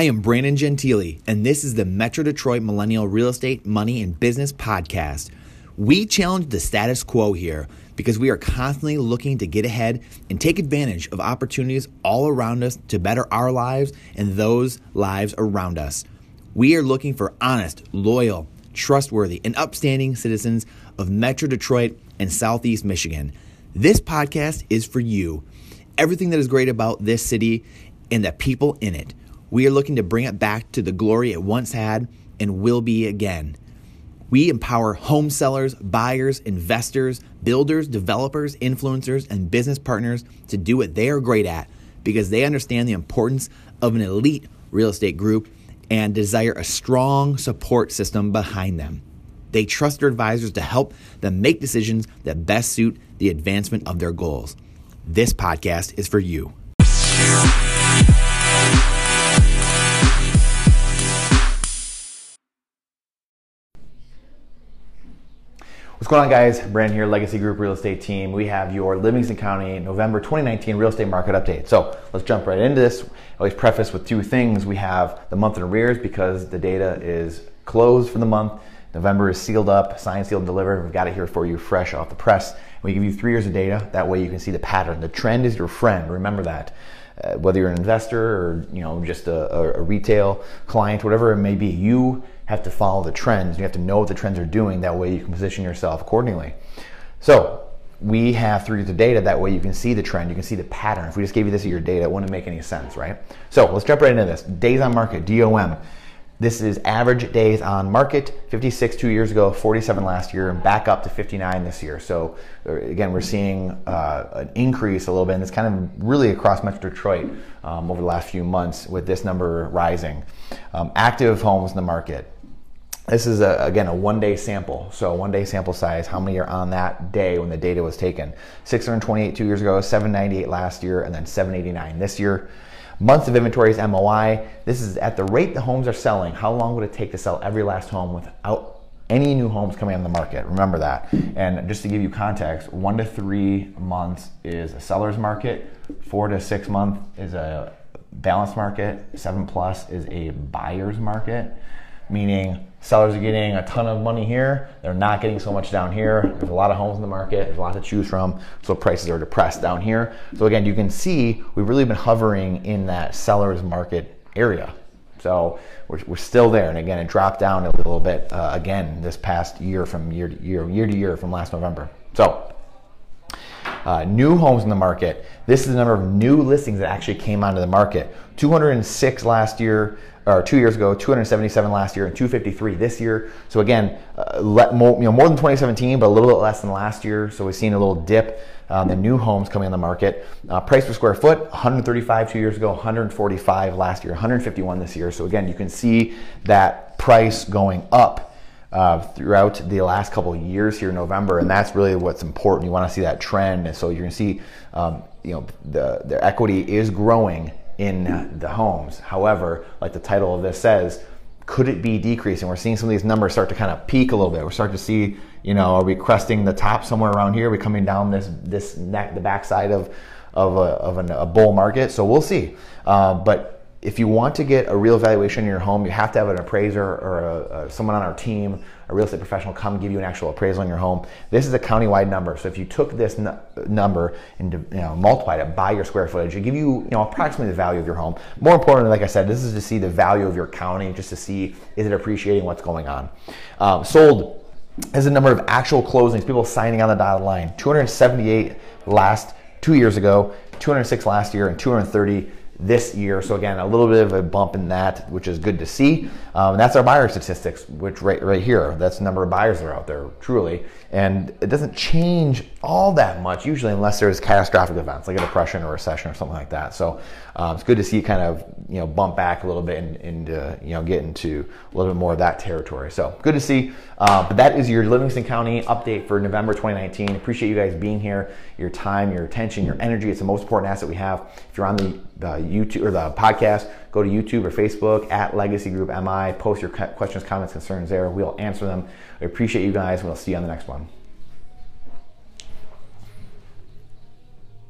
I am Brandon Gentili, and this is the Metro Detroit Millennial Real Estate, Money, and Business Podcast. We challenge the status quo here because we are constantly looking to get ahead and take advantage of opportunities all around us to better our lives and those lives around us. We are looking for honest, loyal, trustworthy, and upstanding citizens of Metro Detroit and Southeast Michigan. This podcast is for you. Everything that is great about this city and the people in it. We are looking to bring it back to the glory it once had and will be again. We empower home sellers, buyers, investors, builders, developers, influencers, and business partners to do what they are great at because they understand the importance of an elite real estate group and desire a strong support system behind them. They trust their advisors to help them make decisions that best suit the advancement of their goals. This podcast is for you. What's going on, guys? Brandon here, Legacy Group Real Estate Team. We have your Livingston County November 2019 real estate market update. So let's jump right into this. I always preface with two things. We have the month in arrears because the data is closed for the month. November is sealed up, signed, sealed, and delivered. We've got it here for you fresh off the press. We give you three years of data. That way you can see the pattern. The trend is your friend. Remember that. Uh, whether you're an investor or you know just a, a retail client, whatever it may be, you have to follow the trends. You have to know what the trends are doing. That way you can position yourself accordingly. So we have through the data, that way you can see the trend, you can see the pattern. If we just gave you this as your data, it wouldn't make any sense, right? So let's jump right into this. Days on market, DOM. This is average days on market, 56 two years ago, 47 last year, and back up to 59 this year. So uh, again, we're seeing uh, an increase a little bit, and it's kind of really across Metro Detroit um, over the last few months with this number rising. Um, active homes in the market, this is a, again a one day sample. So one day sample size, how many are on that day when the data was taken? 628 two years ago, 798 last year, and then 789 this year. Months of inventory is MOI. This is at the rate the homes are selling. How long would it take to sell every last home without any new homes coming on the market? Remember that. And just to give you context, one to three months is a seller's market, four to six months is a balanced market, seven plus is a buyer's market meaning sellers are getting a ton of money here. They're not getting so much down here. There's a lot of homes in the market. There's a lot to choose from. So prices are depressed down here. So again, you can see we've really been hovering in that seller's market area. So we're, we're still there. And again, it dropped down a little bit uh, again this past year from year to year, year to year from last November. So uh, new homes in the market. This is the number of new listings that actually came onto the market. 206 last year, or two years ago, 277 last year, and 253 this year. So again, uh, let more, you know, more than 2017, but a little bit less than last year. So we've seen a little dip. Um, the new homes coming on the market. Uh, price per square foot, 135 two years ago, 145 last year, 151 this year. So again, you can see that price going up uh, throughout the last couple of years here in November, and that's really what's important. You want to see that trend, and so you're going to see, um, you know, the the equity is growing in the homes. However, like the title of this says, could it be decreasing? We're seeing some of these numbers start to kind of peak a little bit. We're starting to see, you know, are we cresting the top somewhere around here? Are we coming down this this neck, the backside of of a, of an, a bull market? So we'll see. Uh, but if you want to get a real valuation in your home, you have to have an appraiser or a, a, someone on our team, a real estate professional, come give you an actual appraisal on your home. This is a countywide number. So if you took this n- number and you know, multiplied it by your square footage, it give you, you know approximately the value of your home. More importantly, like I said, this is to see the value of your county, just to see is it appreciating what's going on. Um, sold is the number of actual closings, people signing on the dotted line. 278 last two years ago, 206 last year, and 230 this year. So again, a little bit of a bump in that, which is good to see. Um, that's our buyer statistics, which right right here, that's the number of buyers that are out there, truly. And it doesn't change all that much usually, unless there's catastrophic events like a depression or recession or something like that. So um, it's good to see kind of you know bump back a little bit and, and uh, you know get into a little bit more of that territory. So good to see. Uh, but that is your Livingston County update for November 2019. Appreciate you guys being here, your time, your attention, your energy. It's the most important asset we have. If you're on the, the YouTube or the podcast, go to YouTube or Facebook at Legacy Group MI. Post your questions, comments, concerns there. We'll answer them. I appreciate you guys. We'll see you on the next one.